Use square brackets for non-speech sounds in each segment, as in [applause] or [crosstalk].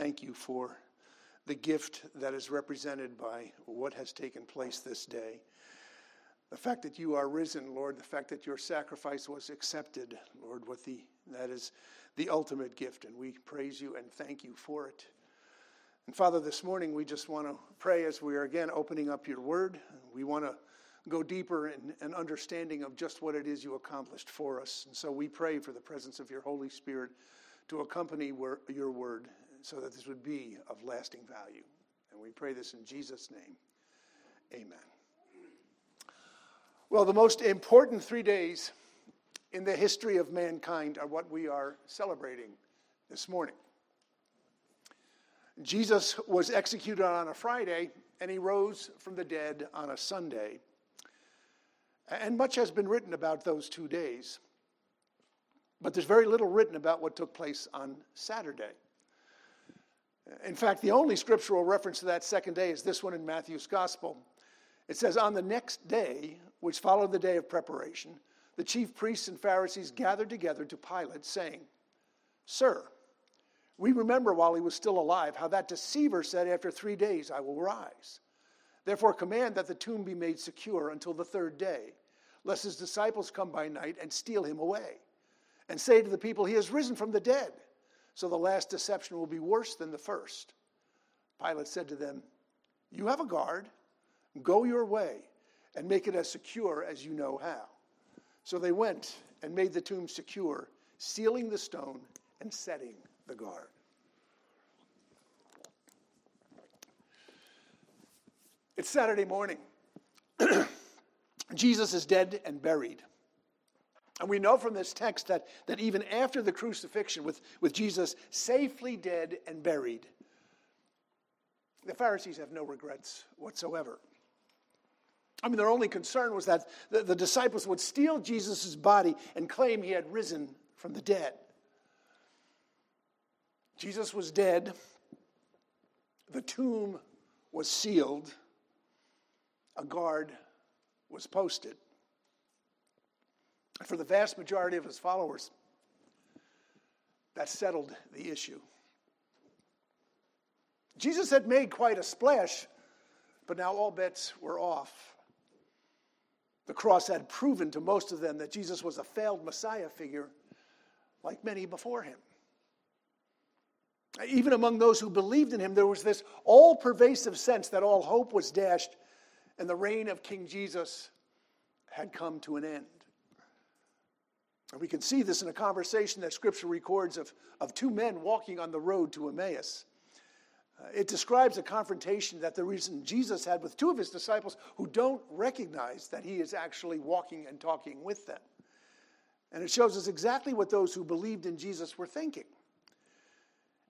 thank you for the gift that is represented by what has taken place this day. The fact that you are risen, Lord, the fact that your sacrifice was accepted, Lord, what the, that is the ultimate gift, and we praise you and thank you for it. And Father, this morning we just want to pray as we are again opening up your word. We want to go deeper in an understanding of just what it is you accomplished for us. And so we pray for the presence of your Holy Spirit to accompany your word so that this would be of lasting value. And we pray this in Jesus' name. Amen. Well, the most important three days in the history of mankind are what we are celebrating this morning. Jesus was executed on a Friday, and he rose from the dead on a Sunday. And much has been written about those two days. But there's very little written about what took place on Saturday. In fact, the only scriptural reference to that second day is this one in Matthew's Gospel. It says, On the next day, which followed the day of preparation, the chief priests and Pharisees gathered together to Pilate, saying, Sir, we remember while he was still alive how that deceiver said, After three days I will rise. Therefore, command that the tomb be made secure until the third day, lest his disciples come by night and steal him away, and say to the people, He has risen from the dead. So the last deception will be worse than the first. Pilate said to them, You have a guard. Go your way and make it as secure as you know how. So they went and made the tomb secure, sealing the stone and setting the guard. It's Saturday morning. [clears throat] Jesus is dead and buried. And we know from this text that, that even after the crucifixion, with, with Jesus safely dead and buried, the Pharisees have no regrets whatsoever. I mean, their only concern was that the, the disciples would steal Jesus' body and claim he had risen from the dead. Jesus was dead, the tomb was sealed, a guard was posted. For the vast majority of his followers, that settled the issue. Jesus had made quite a splash, but now all bets were off. The cross had proven to most of them that Jesus was a failed Messiah figure, like many before him. Even among those who believed in him, there was this all pervasive sense that all hope was dashed and the reign of King Jesus had come to an end. And we can see this in a conversation that Scripture records of, of two men walking on the road to Emmaus. Uh, it describes a confrontation that the reason Jesus had with two of his disciples who don't recognize that he is actually walking and talking with them. And it shows us exactly what those who believed in Jesus were thinking.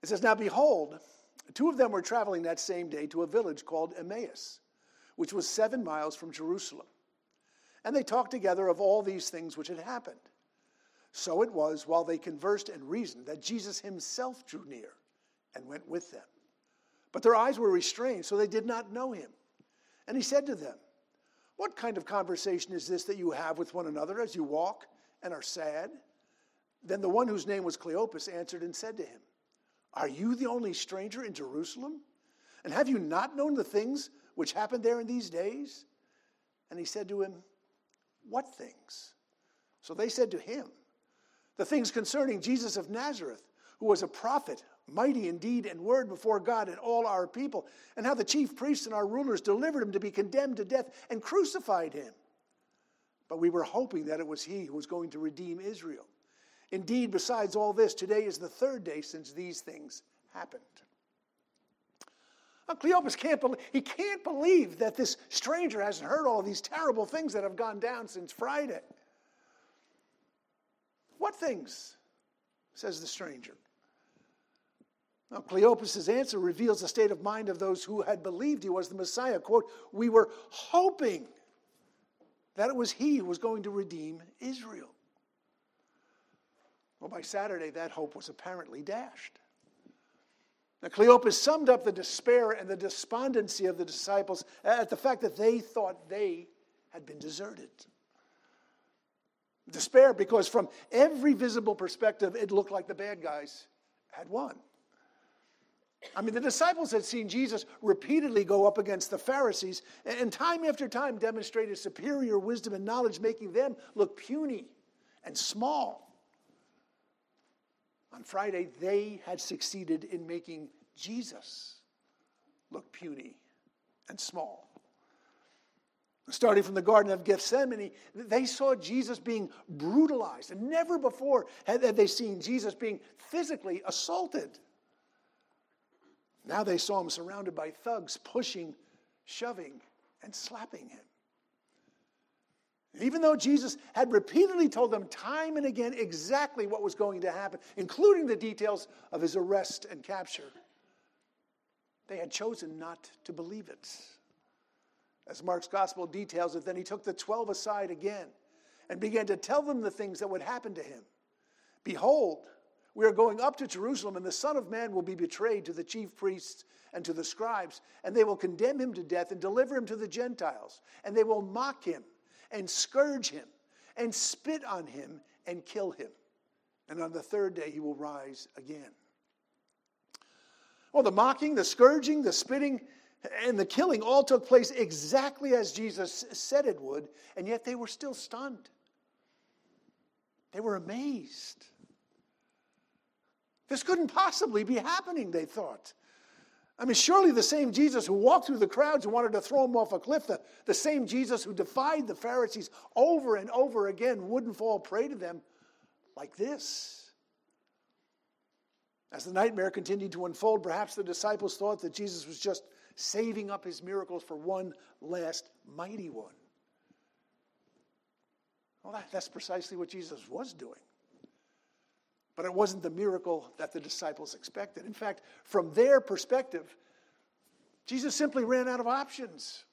It says, Now behold, two of them were traveling that same day to a village called Emmaus, which was seven miles from Jerusalem. And they talked together of all these things which had happened. So it was while they conversed and reasoned that Jesus himself drew near and went with them. But their eyes were restrained, so they did not know him. And he said to them, What kind of conversation is this that you have with one another as you walk and are sad? Then the one whose name was Cleopas answered and said to him, Are you the only stranger in Jerusalem? And have you not known the things which happened there in these days? And he said to him, What things? So they said to him, the things concerning Jesus of Nazareth, who was a prophet, mighty indeed in deed and word before God and all our people, and how the chief priests and our rulers delivered him to be condemned to death and crucified him. But we were hoping that it was he who was going to redeem Israel. Indeed, besides all this, today is the third day since these things happened. Now, Cleopas can't believe, he can't believe that this stranger hasn't heard all these terrible things that have gone down since Friday. What things? says the stranger. Now, Cleopas' answer reveals the state of mind of those who had believed he was the Messiah. Quote, We were hoping that it was he who was going to redeem Israel. Well, by Saturday, that hope was apparently dashed. Now, Cleopas summed up the despair and the despondency of the disciples at the fact that they thought they had been deserted. Despair because from every visible perspective, it looked like the bad guys had won. I mean, the disciples had seen Jesus repeatedly go up against the Pharisees and time after time demonstrate his superior wisdom and knowledge, making them look puny and small. On Friday, they had succeeded in making Jesus look puny and small. Starting from the Garden of Gethsemane, they saw Jesus being brutalized, and never before had they seen Jesus being physically assaulted. Now they saw him surrounded by thugs, pushing, shoving, and slapping him. Even though Jesus had repeatedly told them time and again exactly what was going to happen, including the details of his arrest and capture, they had chosen not to believe it. As Mark's gospel details it, then he took the twelve aside again and began to tell them the things that would happen to him. Behold, we are going up to Jerusalem, and the Son of Man will be betrayed to the chief priests and to the scribes, and they will condemn him to death and deliver him to the Gentiles, and they will mock him and scourge him and spit on him and kill him. And on the third day he will rise again. Well, the mocking, the scourging, the spitting, and the killing all took place exactly as Jesus said it would, and yet they were still stunned. They were amazed. This couldn't possibly be happening, they thought. I mean, surely the same Jesus who walked through the crowds and wanted to throw him off a cliff, the, the same Jesus who defied the Pharisees over and over again, wouldn't fall prey to them like this. As the nightmare continued to unfold, perhaps the disciples thought that Jesus was just saving up his miracles for one last mighty one. Well, that, that's precisely what Jesus was doing. But it wasn't the miracle that the disciples expected. In fact, from their perspective, Jesus simply ran out of options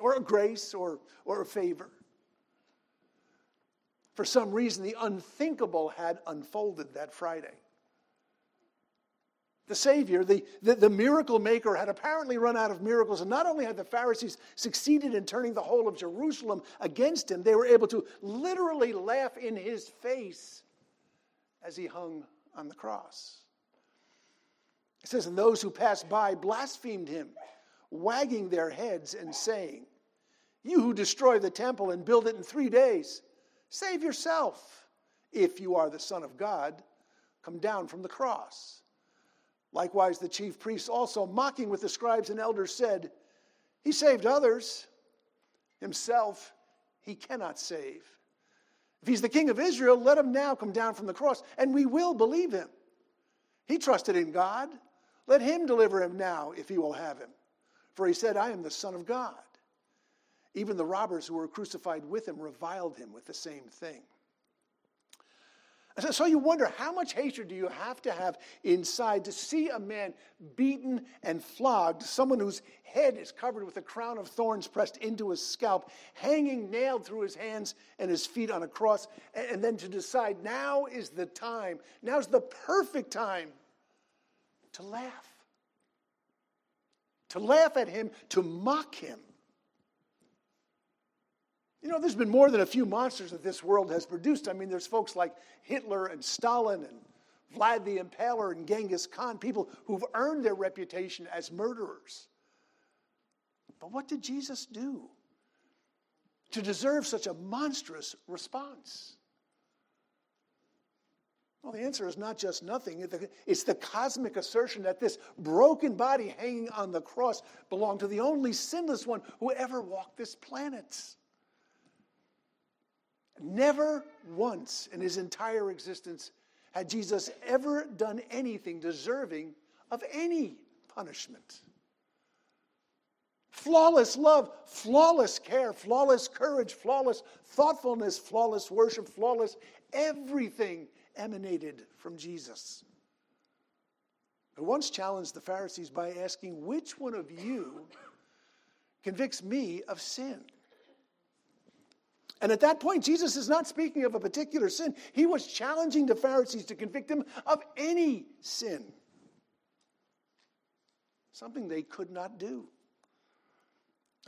or a grace or, or a favor. For some reason, the unthinkable had unfolded that Friday. The Savior, the, the, the, miracle maker, had apparently run out of miracles. And not only had the Pharisees succeeded in turning the whole of Jerusalem against him, they were able to literally laugh in his face as he hung on the cross. It says, And those who passed by blasphemed him, wagging their heads and saying, You who destroy the temple and build it in three days, save yourself. If you are the Son of God, come down from the cross. Likewise, the chief priests also, mocking with the scribes and elders, said, He saved others. Himself he cannot save. If he's the king of Israel, let him now come down from the cross, and we will believe him. He trusted in God. Let him deliver him now if he will have him. For he said, I am the Son of God. Even the robbers who were crucified with him reviled him with the same thing. So you wonder how much hatred do you have to have inside to see a man beaten and flogged, someone whose head is covered with a crown of thorns pressed into his scalp, hanging nailed through his hands and his feet on a cross, and then to decide now is the time, now's the perfect time to laugh. To laugh at him, to mock him. You know, there's been more than a few monsters that this world has produced. I mean, there's folks like Hitler and Stalin and Vlad the Impaler and Genghis Khan, people who've earned their reputation as murderers. But what did Jesus do to deserve such a monstrous response? Well, the answer is not just nothing. It's the cosmic assertion that this broken body hanging on the cross belonged to the only sinless one who ever walked this planet. Never once in his entire existence had Jesus ever done anything deserving of any punishment. Flawless love, flawless care, flawless courage, flawless thoughtfulness, flawless worship, flawless everything emanated from Jesus. Who once challenged the Pharisees by asking, Which one of you convicts me of sin? And at that point, Jesus is not speaking of a particular sin. He was challenging the Pharisees to convict him of any sin, something they could not do.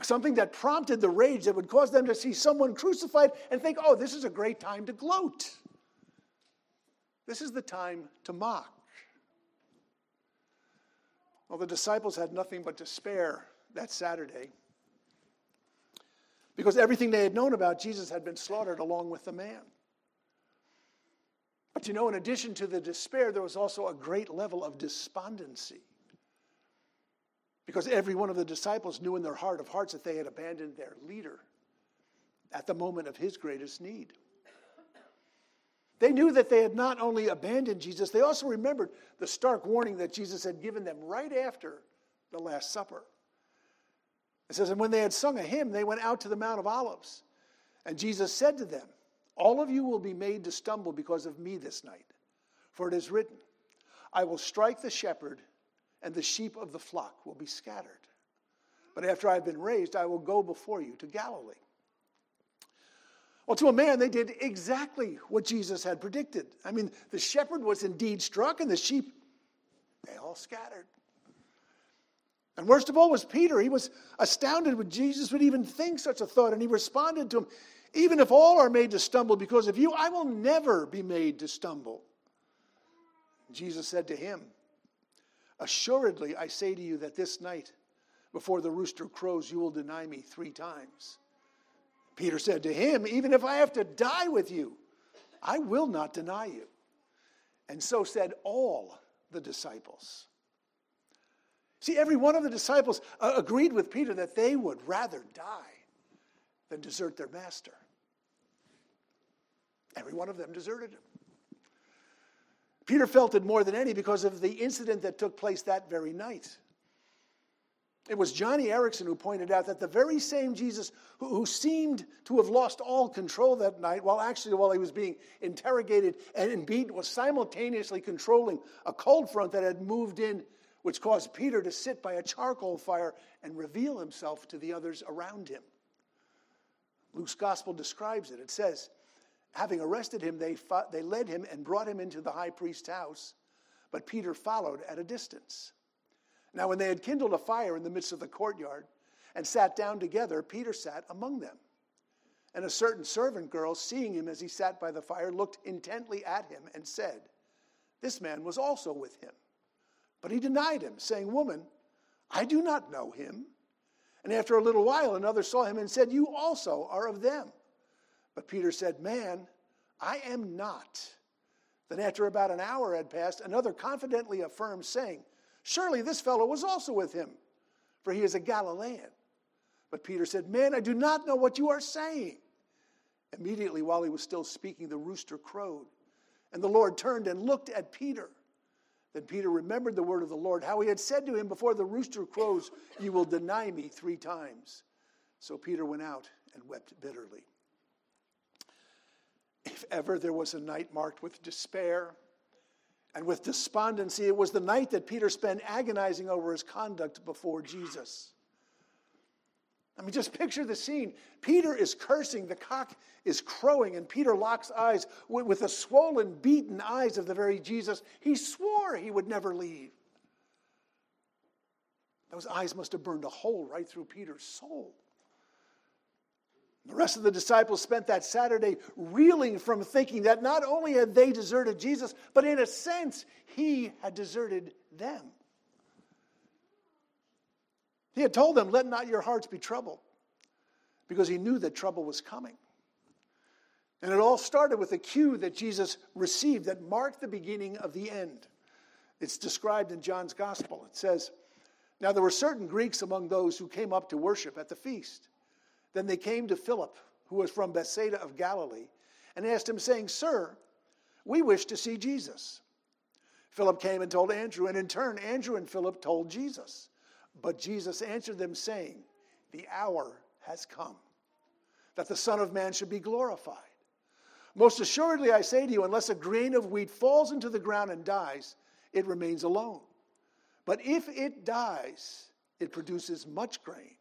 Something that prompted the rage that would cause them to see someone crucified and think, oh, this is a great time to gloat. This is the time to mock. Well, the disciples had nothing but despair that Saturday because everything they had known about Jesus had been slaughtered along with the man. But you know, in addition to the despair, there was also a great level of despondency. Because every one of the disciples knew in their heart of hearts that they had abandoned their leader at the moment of his greatest need. They knew that they had not only abandoned Jesus, they also remembered the stark warning that Jesus had given them right after the Last Supper. It says, And when they had sung a hymn, they went out to the Mount of Olives. And Jesus said to them, All of you will be made to stumble because of me this night. For it is written, I will strike the shepherd, and the sheep of the flock will be scattered. But after I have been raised, I will go before you to Galilee. Well, to a man, they did exactly what Jesus had predicted. I mean, the shepherd was indeed struck, and the sheep, they all scattered. And worst of all was Peter. He was astounded when Jesus would even think such a thought, and he responded to him Even if all are made to stumble because of you, I will never be made to stumble. Jesus said to him, Assuredly, I say to you that this night, before the rooster crows, you will deny me three times. Peter said to him, Even if I have to die with you, I will not deny you. And so said all the disciples. See, every one of the disciples uh, agreed with Peter that they would rather die than desert their master. Every one of them deserted him. Peter felt it more than any because of the incident that took place that very night. It was Joni Eareckson who pointed out that the very same Jesus who, who, seemed to have lost all control that night, while actually, while he was being interrogated and beaten, was simultaneously controlling a cold front that had moved in, which caused Peter to sit by a charcoal fire and reveal himself to the others around him. Luke's gospel describes it. It says, having arrested him, they, they led him and brought him into the high priest's house, but Peter followed at a distance. Now, when they had kindled a fire in the midst of the courtyard and sat down together, Peter sat among them. And a certain servant girl, seeing him as he sat by the fire, looked intently at him and said, This man was also with him. But he denied him, saying, Woman, I do not know him. And after a little while, another saw him and said, You also are of them. But Peter said, Man, I am not. Then, after about an hour had passed, another confidently affirmed, saying, Surely this fellow was also with him, for he is a Galilean. But Peter said, Man, I do not know what you are saying. Immediately, while he was still speaking, the rooster crowed. And the Lord turned and looked at Peter. Then Peter remembered the word of the Lord, how he had said to him, Before the rooster crows, you will deny me three times. So Peter went out and wept bitterly. If ever there was a night marked with despair, and with despondency. It was the night that Peter spent agonizing over his conduct before Jesus. I mean, just picture the scene. Peter is cursing, the cock is crowing, and Peter locks eyes with, with the swollen, beaten eyes of the very Jesus he swore he would never leave. Those eyes must have burned a hole right through Peter's soul. The rest of the disciples spent that Saturday reeling from thinking that not only had they deserted Jesus, but in a sense, he had deserted them. He had told them, Let not your hearts be troubled, because he knew that trouble was coming. And it all started with a cue that Jesus received that marked the beginning of the end. It's described in John's gospel. It says, Now there were certain Greeks among those who came up to worship at the feast. Then they came to Philip, who was from Bethsaida of Galilee, and asked him, saying, Sir, we wish to see Jesus. Philip came and told Andrew, and in turn, Andrew and Philip told Jesus. But Jesus answered them, saying, The hour has come that the Son of Man should be glorified. Most assuredly, I say to you, unless a grain of wheat falls into the ground and dies, it remains alone. But if it dies, it produces much grain.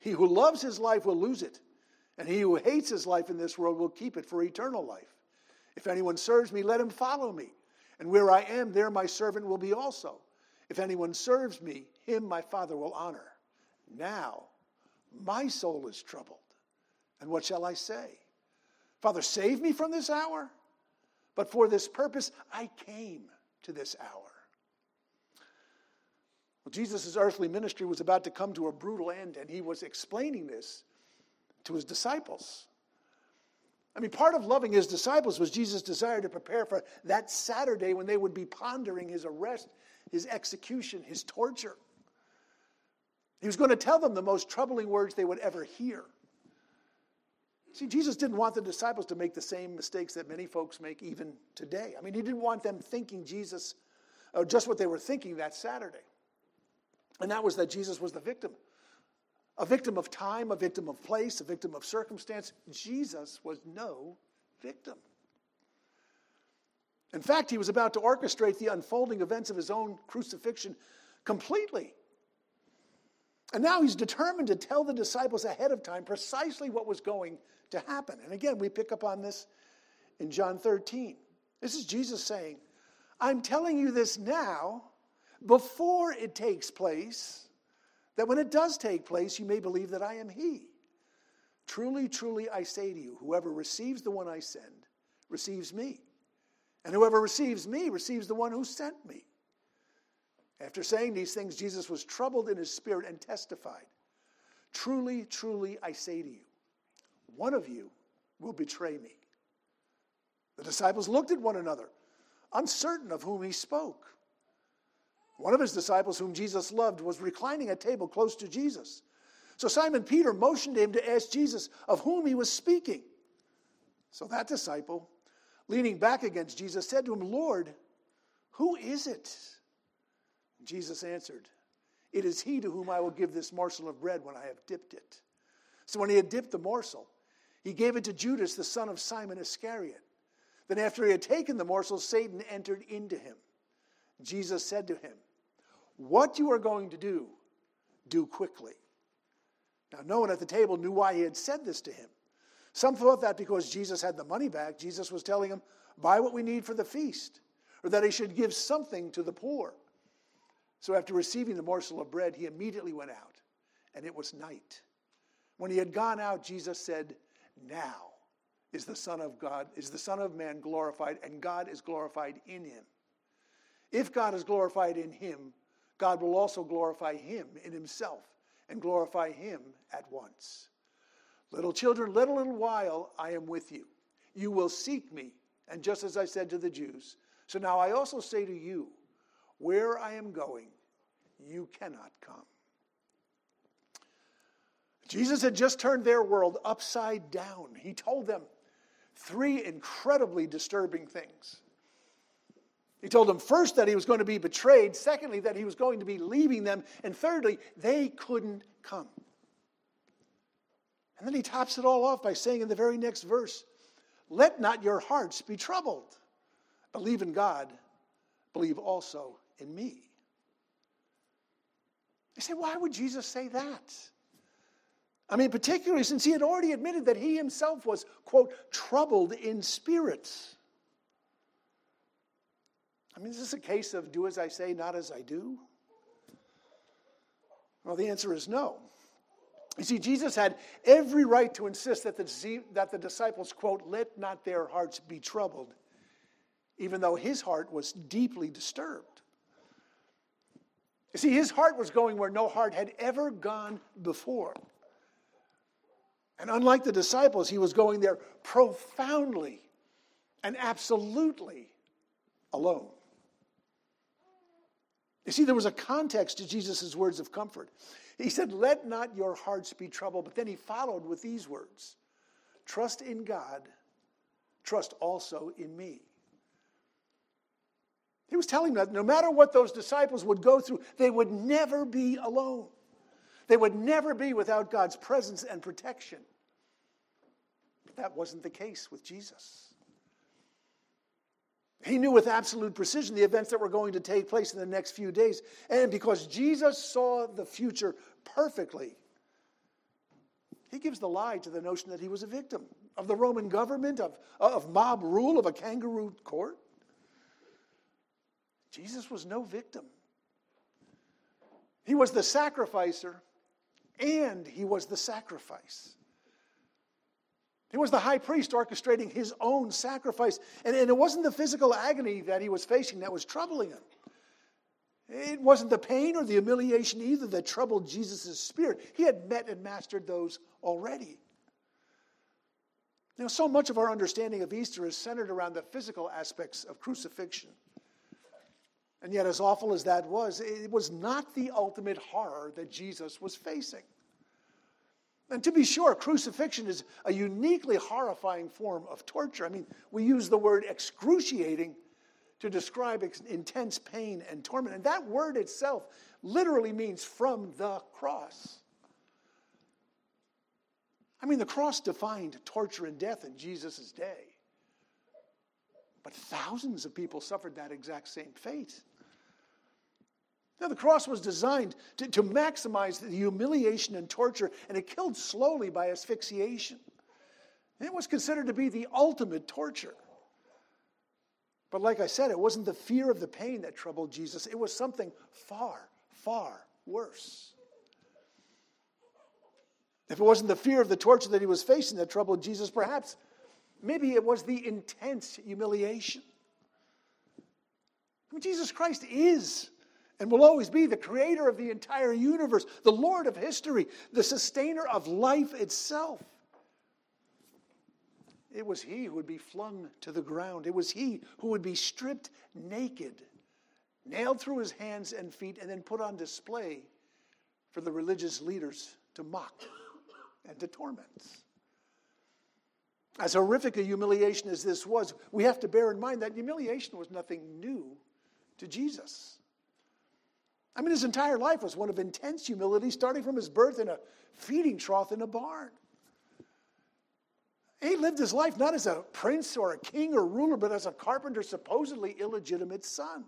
He who loves his life will lose it, and he who hates his life in this world will keep it for eternal life. If anyone serves me, let him follow me. And where I am, there my servant will be also. If anyone serves me, him my Father will honor. Now my soul is troubled. And what shall I say? Father, save me from this hour. But for this purpose I came to this hour. Well, Jesus' earthly ministry was about to come to a brutal end, and he was explaining this to his disciples. I mean, part of loving his disciples was Jesus' desire to prepare for that Saturday when they would be pondering his arrest, his execution, his torture. He was going to tell them the most troubling words they would ever hear. See, Jesus didn't want the disciples to make the same mistakes that many folks make even today. I mean, he didn't want them thinking Jesus, or just what they were thinking that Saturday. And that was that Jesus was the victim. A victim of time, a victim of place, a victim of circumstance. Jesus was no victim. In fact, he was about to orchestrate the unfolding events of his own crucifixion completely. And now he's determined to tell the disciples ahead of time precisely what was going to happen. And again, we pick up on this in John 13. This is Jesus saying, I'm telling you this now before it takes place, that when it does take place, you may believe that I am He. Truly, truly, I say to you, whoever receives the one I send receives me. And whoever receives me receives the one who sent me. After saying these things, Jesus was troubled in his spirit and testified Truly, truly, I say to you, one of you will betray me. The disciples looked at one another, uncertain of whom he spoke. One of his disciples, whom Jesus loved, was reclining at table close to Jesus. So Simon Peter motioned him to ask Jesus of whom he was speaking. So that disciple, leaning back against Jesus, said to him, Lord, who is it? Jesus answered, It is he to whom I will give this morsel of bread when I have dipped it. So when he had dipped the morsel, he gave it to Judas, the son of Simon Iscariot. Then, after he had taken the morsel, Satan entered into him. Jesus said to him, What you are going to do, do quickly. Now, no one at the table knew why he had said this to him. Some thought that because Jesus had the money back, Jesus was telling him, Buy what we need for the feast, or that he should give something to the poor. So after receiving the morsel of bread, he immediately went out, and it was night. When he had gone out, Jesus said, Now is the Son of God, is the Son of Man glorified, and God is glorified in him. If God is glorified in him, God will also glorify him in himself and glorify him at once. Little children, let a little while I am with you. You will seek me, and just as I said to the Jews, so now I also say to you, where I am going, you cannot come. Jesus had just turned their world upside down. He told them three incredibly disturbing things. He told them first that he was going to be betrayed, secondly, that he was going to be leaving them, and thirdly, they couldn't come. And then he tops it all off by saying in the very next verse, Let not your hearts be troubled. Believe in God, believe also in me. You say, why would Jesus say that? I mean, particularly since he had already admitted that he himself was, quote, troubled in spirit. I mean, is this a case of do as I say, not as I do? Well, the answer is no. You see, Jesus had every right to insist that the, that the disciples, quote, let not their hearts be troubled, even though his heart was deeply disturbed. You see, his heart was going where no heart had ever gone before. And unlike the disciples, he was going there profoundly and absolutely alone. You see, there was a context to Jesus' words of comfort. He said, Let not your hearts be troubled. But then he followed with these words Trust in God, trust also in me. He was telling them that no matter what those disciples would go through, they would never be alone. They would never be without God's presence and protection. But that wasn't the case with Jesus. He knew with absolute precision the events that were going to take place in the next few days. And because Jesus saw the future perfectly, he gives the lie to the notion that he was a victim of the Roman government, of, of mob rule, of a kangaroo court. Jesus was no victim. He was the sacrificer and he was the sacrifice. He was the high priest orchestrating his own sacrifice. And, and it wasn't the physical agony that he was facing that was troubling him. It wasn't the pain or the humiliation either that troubled Jesus' spirit. He had met and mastered those already. Now, so much of our understanding of Easter is centered around the physical aspects of crucifixion. And yet, as awful as that was, it was not the ultimate horror that Jesus was facing. And to be sure, crucifixion is a uniquely horrifying form of torture. I mean, we use the word excruciating to describe intense pain and torment. And that word itself literally means from the cross. I mean, the cross defined torture and death in Jesus' day. But thousands of people suffered that exact same fate. Now, the cross was designed to, to maximize the humiliation and torture, and it killed slowly by asphyxiation. It was considered to be the ultimate torture. But like I said, it wasn't the fear of the pain that troubled Jesus, it was something far, far worse. If it wasn't the fear of the torture that he was facing that troubled Jesus, perhaps maybe it was the intense humiliation. I mean, Jesus Christ is and will always be the creator of the entire universe, the Lord of history, the sustainer of life itself. It was he who would be flung to the ground. It was he who would be stripped naked, nailed through his hands and feet, and then put on display for the religious leaders to mock and to torment. As horrific a humiliation as this was, we have to bear in mind that humiliation was nothing new to Jesus. I mean, his entire life was one of intense humility, starting from his birth in a feeding trough in a barn. He lived his life not as a prince or a king or ruler, but as a carpenter's supposedly illegitimate son.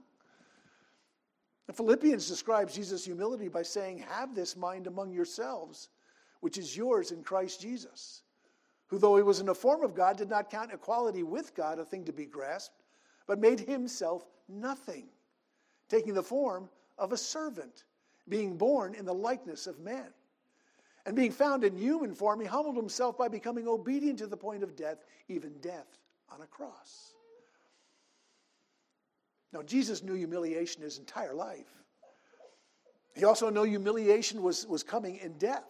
The Philippians describes Jesus' humility by saying, Have this mind among yourselves, which is yours in Christ Jesus, who, though he was in the form of God, did not count equality with God a thing to be grasped, but made himself nothing, taking the form of a servant, being born in the likeness of man. And being found in human form, he humbled himself by becoming obedient to the point of death, even death on a cross. Now, Jesus knew humiliation his entire life. He also knew humiliation was, was coming in death.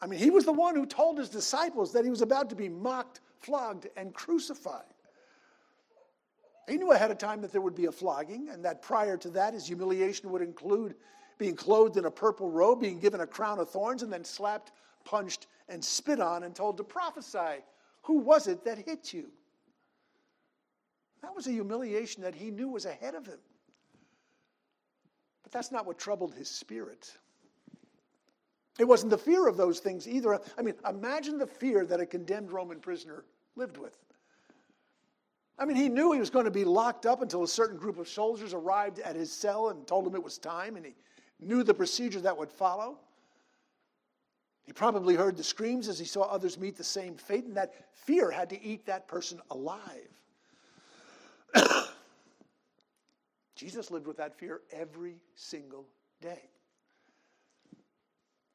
I mean, he was the one who told his disciples that he was about to be mocked, flogged, and crucified. He knew ahead of time that there would be a flogging, and that prior to that, his humiliation would include being clothed in a purple robe, being given a crown of thorns, and then slapped, punched, and spit on, and told to prophesy. Who was it that hit you? That was a humiliation that he knew was ahead of him. But that's not what troubled his spirit. It wasn't the fear of those things either. I mean, imagine the fear that a condemned Roman prisoner lived with. I mean, he knew he was going to be locked up until a certain group of soldiers arrived at his cell and told him it was time, and he knew the procedure that would follow. He probably heard the screams as he saw others meet the same fate, and that fear had to eat that person alive. [coughs] Jesus lived with that fear every single day.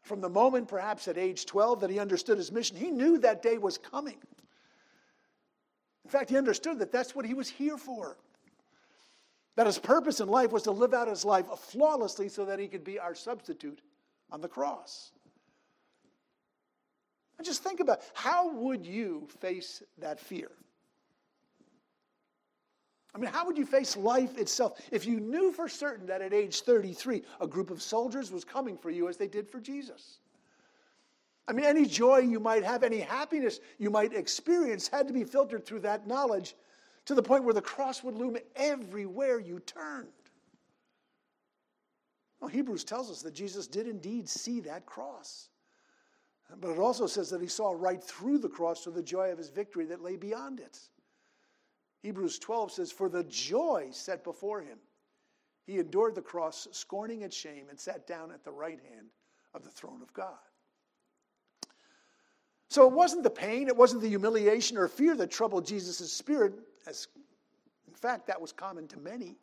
From the moment, perhaps at age 12, that he understood his mission, he knew that day was coming. In fact, he understood that that's what he was here for. That his purpose in life was to live out his life flawlessly so that he could be our substitute on the cross. And just think about how would you face that fear? I mean, how would you face life itself if you knew for certain that at age 33 a group of soldiers was coming for you as they did for Jesus? I mean, any joy you might have, any happiness you might experience had to be filtered through that knowledge to the point where the cross would loom everywhere you turned. Well, Hebrews tells us that Jesus did indeed see that cross. But it also says that he saw right through the cross to the joy of his victory that lay beyond it. Hebrews 12 says, For the joy set before him, he endured the cross, scorning its shame, and sat down at the right hand of the throne of God. So it wasn't the pain, it wasn't the humiliation or fear that troubled Jesus' spirit, as in fact, that was common to many.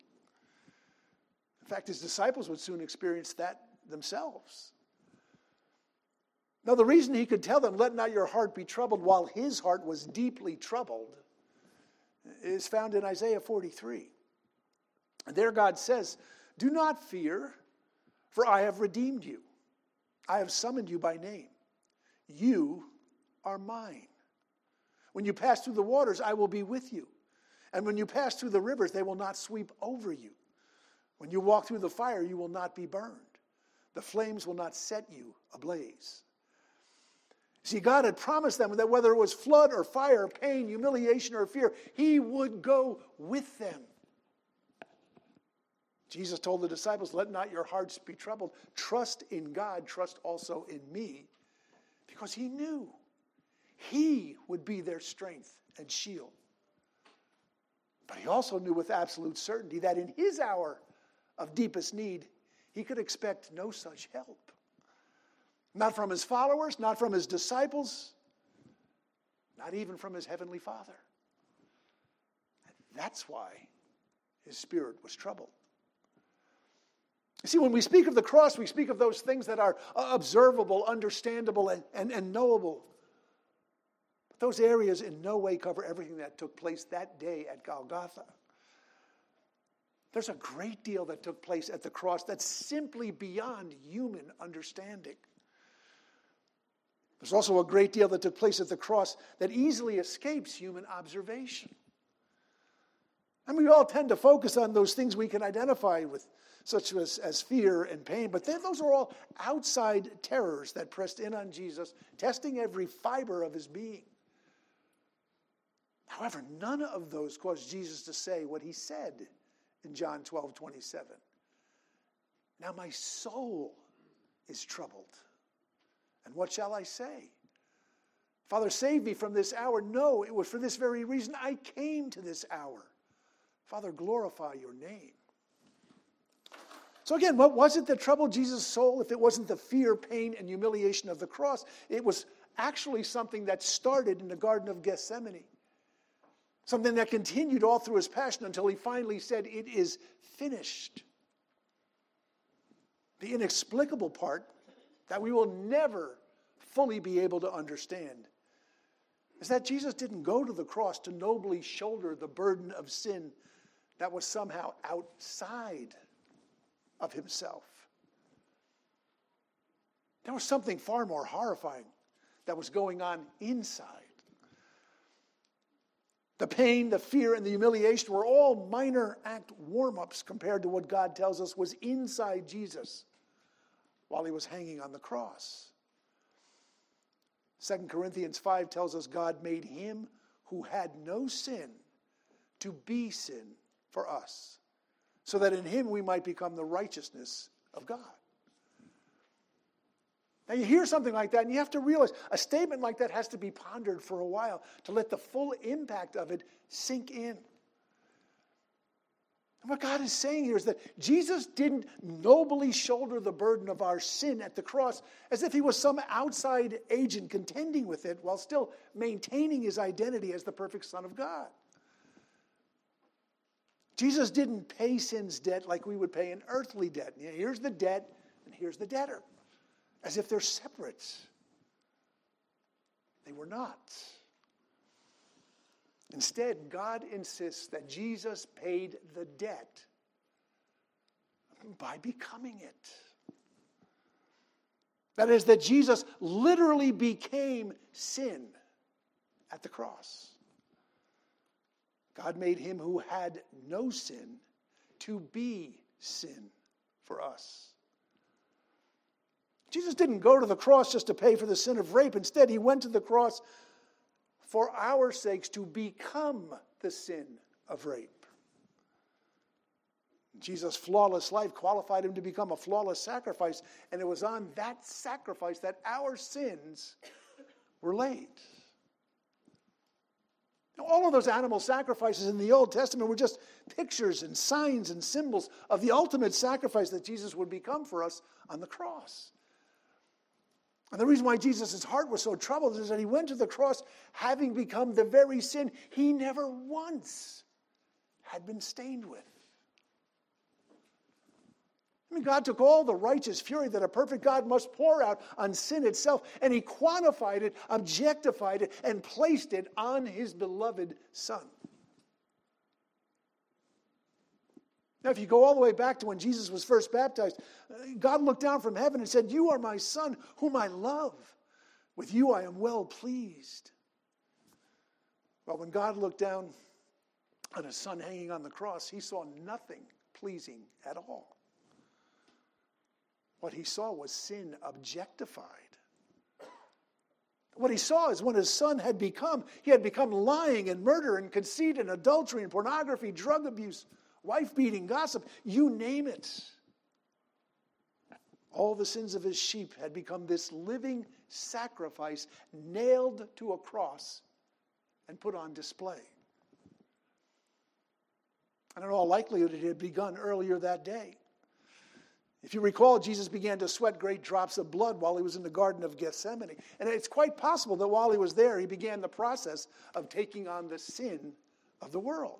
In fact, his disciples would soon experience that themselves. Now, the reason he could tell them, Let not your heart be troubled, while his heart was deeply troubled, is found in Isaiah 43. There, God says, Do not fear, for I have redeemed you. I have summoned you by name. You are mine. When you pass through the waters, I will be with you. And when you pass through the rivers, they will not sweep over you. When you walk through the fire, you will not be burned. The flames will not set you ablaze. See, God had promised them that whether it was flood or fire, pain, humiliation, or fear, He would go with them. Jesus told the disciples, Let not your hearts be troubled. Trust in God, trust also in me, because He knew He would be their strength and shield. But He also knew with absolute certainty that in His hour of deepest need, He could expect no such help. Not from his followers, not from his disciples, not even from his heavenly Father. And that's why his spirit was troubled. You see, when we speak of the cross, we speak of those things that are observable, understandable, and, and, and knowable. But those areas in no way cover everything that took place that day at Golgotha. There's a great deal that took place at the cross that's simply beyond human understanding. There's also a great deal that took place at the cross that easily escapes human observation. And we all tend to focus on those things we can identify with, such as, as fear and pain, but those are all outside terrors that pressed in on Jesus, testing every fiber of his being. However, none of those caused Jesus to say what he said in John 12 27. Now my soul is troubled. And what shall I say? Father, save me from this hour. No, it was for this very reason I came to this hour. Father, glorify your name. So, again, what was it that troubled Jesus' soul if it wasn't the fear, pain, and humiliation of the cross? It was actually something that started in the Garden of Gethsemane, something that continued all through his passion until he finally said, It is finished. The inexplicable part that we will never fully be able to understand is that Jesus didn't go to the cross to nobly shoulder the burden of sin that was somehow outside of himself. There was something far more horrifying that was going on inside. The pain, the fear, and the humiliation were all minor act warm ups compared to what God tells us was inside Jesus while he was hanging on the cross. 2 Corinthians 5 tells us God made him who had no sin to be sin for us, so that in him we might become the righteousness of God. Now, you hear something like that, and you have to realize a statement like that has to be pondered for a while to let the full impact of it sink in. And what God is saying here is that Jesus didn't nobly shoulder the burden of our sin at the cross as if he was some outside agent contending with it while still maintaining his identity as the perfect Son of God. Jesus didn't pay sin's debt like we would pay an earthly debt. Here's the debt, and here's the debtor, as if they're separate. They were not. Instead, God insists that Jesus paid the debt by becoming it. That is, that Jesus literally became sin at the cross. God made him who had no sin to be sin for us. Jesus didn't go to the cross just to pay for the sin of rape. Instead, he went to the cross for our sakes to become the sin of rape. Jesus' flawless life qualified him to become a flawless sacrifice, and it was on that sacrifice that our sins were laid. Now, all of those animal sacrifices in the Old Testament were just pictures and signs and symbols of the ultimate sacrifice that Jesus would become for us on the cross. And the reason why Jesus' heart was so troubled is that he went to the cross having become the very sin he never once had been stained with. I mean, God took all the righteous fury that a perfect God must pour out on sin itself, and he quantified it, objectified it, and placed it on his beloved Son. Now, if you go all the way back to when Jesus was first baptized, uh, God looked down from heaven and said, You are my son, whom I love. With you I am well pleased. But when God looked down on his son hanging on the cross, he saw nothing pleasing at all. What he saw was sin objectified. What he saw is when his son had become, he had become lying and murder and conceit and adultery and pornography, drug abuse, wife beating, gossip, you name it. All the sins of his sheep had become this living sacrifice nailed to a cross and put on display. And in all likelihood, it had begun earlier that day. If you recall, Jesus began to sweat great drops of blood while he was in the Garden of Gethsemane. And it's quite possible that while he was there, he began the process of taking on the sin of the world.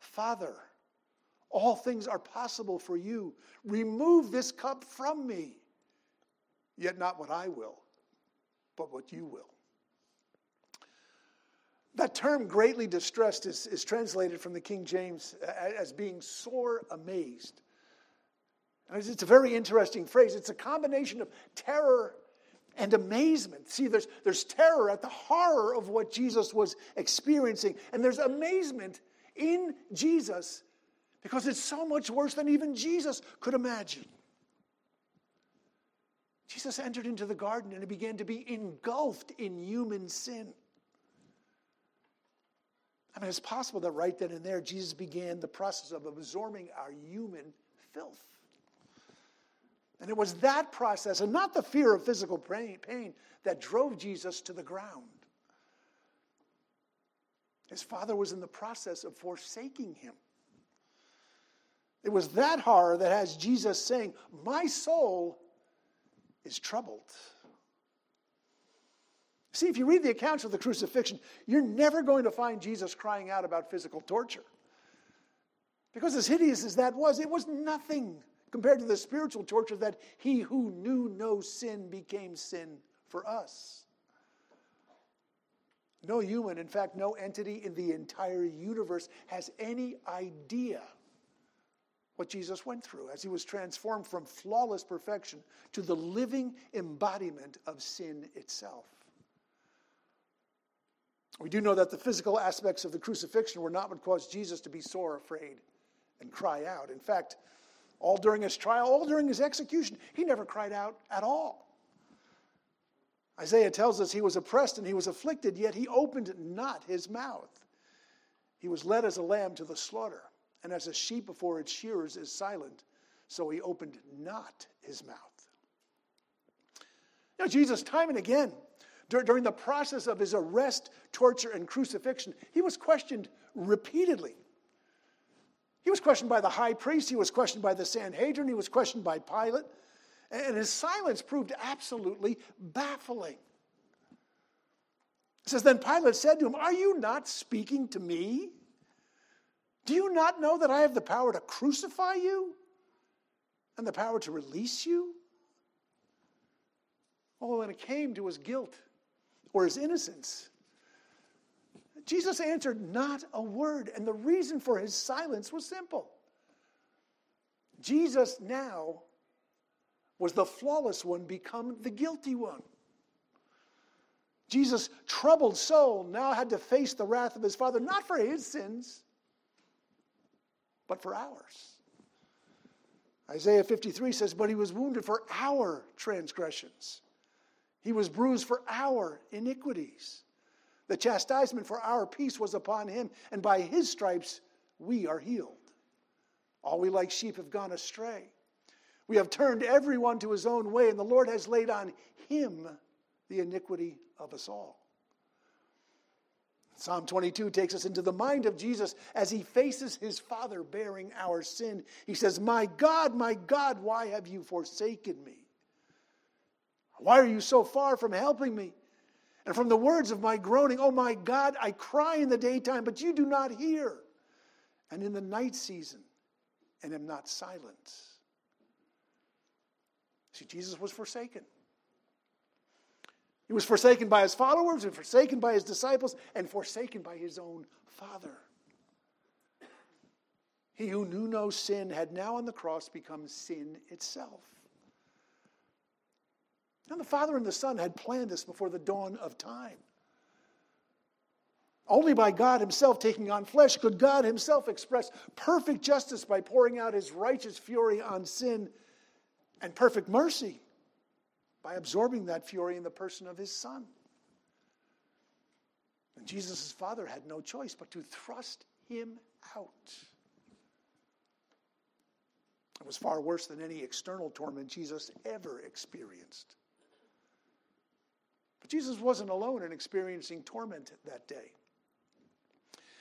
Father, all things are possible for you. Remove this cup from me. Yet not what I will, but what you will. That term, greatly distressed, is, is translated from the King James as being sore amazed. It's a very interesting phrase. It's a combination of terror and amazement. See, there's, there's terror at the horror of what Jesus was experiencing, and there's amazement in Jesus because it's so much worse than even Jesus could imagine. Jesus entered into the garden and he began to be engulfed in human sin. I mean, it's possible that right then and there, Jesus began the process of absorbing our human filth. And it was that process, and not the fear of physical pain, that drove Jesus to the ground. His father was in the process of forsaking him. It was that horror that has Jesus saying, My soul is troubled. See, if you read the accounts of the crucifixion, you're never going to find Jesus crying out about physical torture. Because as hideous as that was, it was nothing compared to the spiritual torture that he who knew no sin became sin for us. No human, in fact, no entity in the entire universe has any idea what Jesus went through as he was transformed from flawless perfection to the living embodiment of sin itself. We do know that the physical aspects of the crucifixion were not what caused Jesus to be sore afraid and cry out. In fact, all during his trial, all during his execution, he never cried out at all. Isaiah tells us he was oppressed and he was afflicted, yet he opened not his mouth. He was led as a lamb to the slaughter, and as a sheep before its shearers is silent, so he opened not his mouth. Now, Jesus, time and again, during the process of his arrest, torture, and crucifixion, he was questioned repeatedly. He was questioned by the high priest, he was questioned by the Sanhedrin, he was questioned by Pilate. And his silence proved absolutely baffling. It says, Then Pilate said to him, Are you not speaking to me? Do you not know that I have the power to crucify you and the power to release you? Oh, well, when it came to his guilt or his innocence, Jesus answered not a word. And the reason for his silence was simple. Jesus now was the flawless one become the guilty one. Jesus' troubled soul now had to face the wrath of his Father, not for his sins, but for ours. Isaiah 53 says, But he was wounded for our transgressions, he was bruised for our iniquities. The chastisement for our peace was upon him, and by his stripes we are healed. All we like sheep have gone astray. We have turned everyone to his own way, and the Lord has laid on him the iniquity of us all. Psalm 22 takes us into the mind of Jesus as he faces his Father bearing our sin. He says, My God, my God, why have you forsaken me? Why are you so far from helping me? And from the words of my groaning, Oh my God, I cry in the daytime, but you do not hear. And in the night season, and am not silent. See, Jesus was forsaken. He was forsaken by his followers and forsaken by his disciples and forsaken by his own Father. He who knew no sin had now on the cross become sin itself. Now, the Father and the Son had planned this before the dawn of time. Only by God Himself taking on flesh could God Himself express perfect justice by pouring out His righteous fury on sin and perfect mercy by absorbing that fury in the person of his son. And Jesus' father had no choice but to thrust him out. It was far worse than any external torment Jesus ever experienced. But Jesus wasn't alone in experiencing torment that day.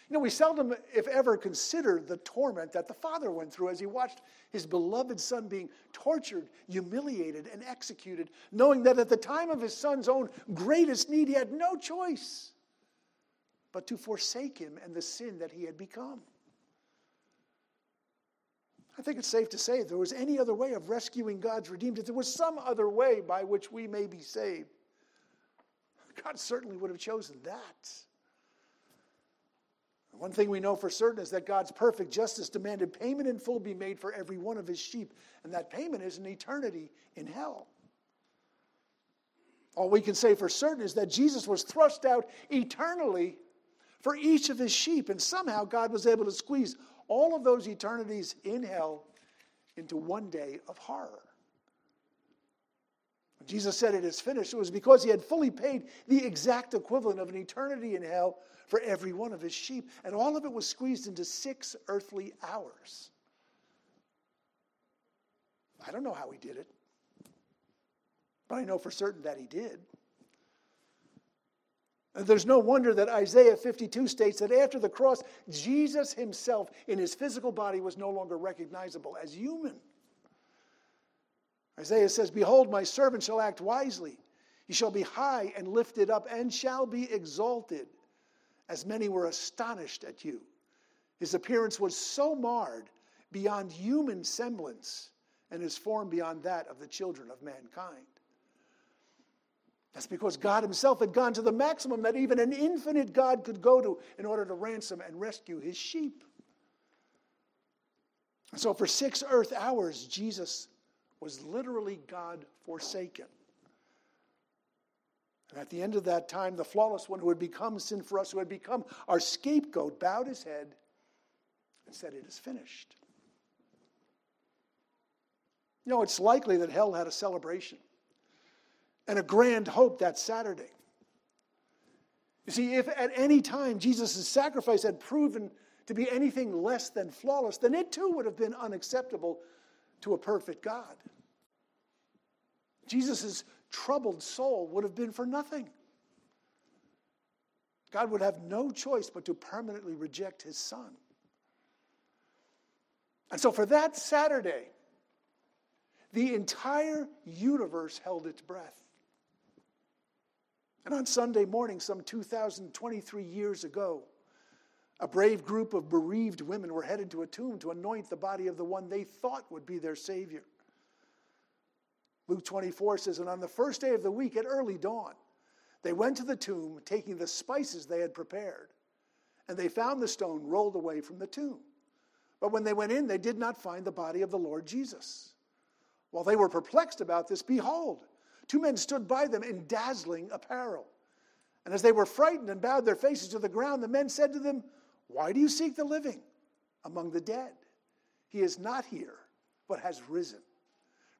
You know, we seldom, if ever, consider the torment that the father went through as he watched his beloved son being tortured, humiliated, and executed, knowing that at the time of his son's own greatest need, he had no choice but to forsake him and the sin that he had become. I think it's safe to say if there was any other way of rescuing God's redeemed, if there was some other way by which we may be saved, God certainly would have chosen that. One thing we know for certain is that God's perfect justice demanded payment in full be made for every one of his sheep, and that payment is an eternity in hell. All we can say for certain is that Jesus was thrust out eternally for each of his sheep, and somehow God was able to squeeze all of those eternities in hell into one day of horror. Jesus said it is finished, it was because he had fully paid the exact equivalent of an eternity in hell for every one of his sheep. And all of it was squeezed into six earthly hours. I don't know how he did it, but I know for certain that he did. And there's no wonder that Isaiah 52 states that after the cross, Jesus himself in his physical body was no longer recognizable as human. Isaiah says, Behold, my servant shall act wisely. He shall be high and lifted up and shall be exalted as many were astonished at you. His appearance was so marred beyond human semblance, and his form beyond that of the children of mankind. That's because God Himself had gone to the maximum that even an infinite God could go to in order to ransom and rescue His sheep. So, for six earth hours, Jesus was literally God forsaken. And at the end of that time, the flawless one who had become sin for us, who had become our scapegoat, bowed his head and said, It is finished. You know, it's likely that hell had a celebration and a grand hope that Saturday. You see, if at any time Jesus' sacrifice had proven to be anything less than flawless, then it too would have been unacceptable to a perfect God. Jesus' troubled soul would have been for nothing. God would have no choice but to permanently reject his son. And so, for that Saturday, the entire universe held its breath. And on Sunday morning, some 2,023 years ago, a brave group of bereaved women were headed to a tomb to anoint the body of the one they thought would be their Savior. Luke 24 says, And on the first day of the week at early dawn, they went to the tomb, taking the spices they had prepared. And they found the stone rolled away from the tomb. But when they went in, they did not find the body of the Lord Jesus. While they were perplexed about this, behold, two men stood by them in dazzling apparel. And as they were frightened and bowed their faces to the ground, the men said to them, Why do you seek the living among the dead? He is not here, but has risen.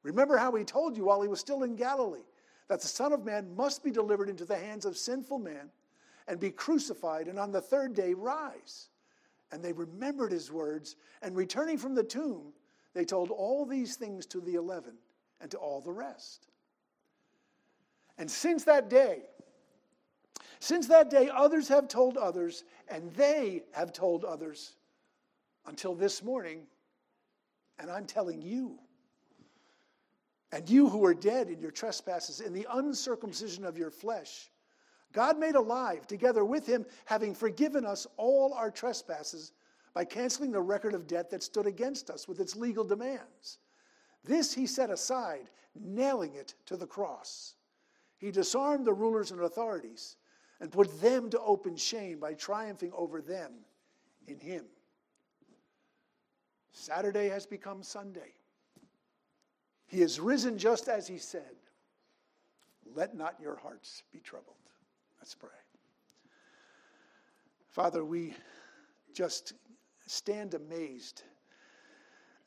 Remember how he told you while he was still in Galilee that the Son of Man must be delivered into the hands of sinful men and be crucified, and on the third day rise. And they remembered his words, and returning from the tomb, they told all these things to the eleven and to all the rest. And since that day, Since that day, others have told others, and they have told others until this morning, and I'm telling you. And you who are dead in your trespasses, in the uncircumcision of your flesh, God made alive together with him, having forgiven us all our trespasses by canceling the record of debt that stood against us with its legal demands. This he set aside, nailing it to the cross. He disarmed the rulers and authorities and put them to open shame by triumphing over them in him. Saturday has become Sunday. He is risen just as he said. Let not your hearts be troubled. Let's pray. Father, we just stand amazed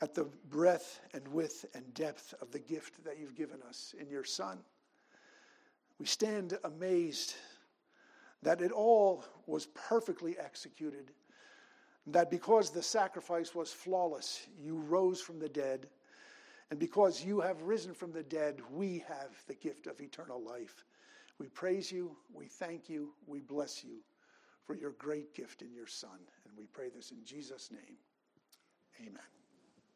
at the breadth and width and depth of the gift that you've given us in your Son. We stand amazed that it all was perfectly executed, that because the sacrifice was flawless, you rose from the dead, and because you have risen from the dead, we have the gift of eternal life. We praise you, we thank you, we bless you for your great gift in your Son. And we pray this in Jesus' name. Amen.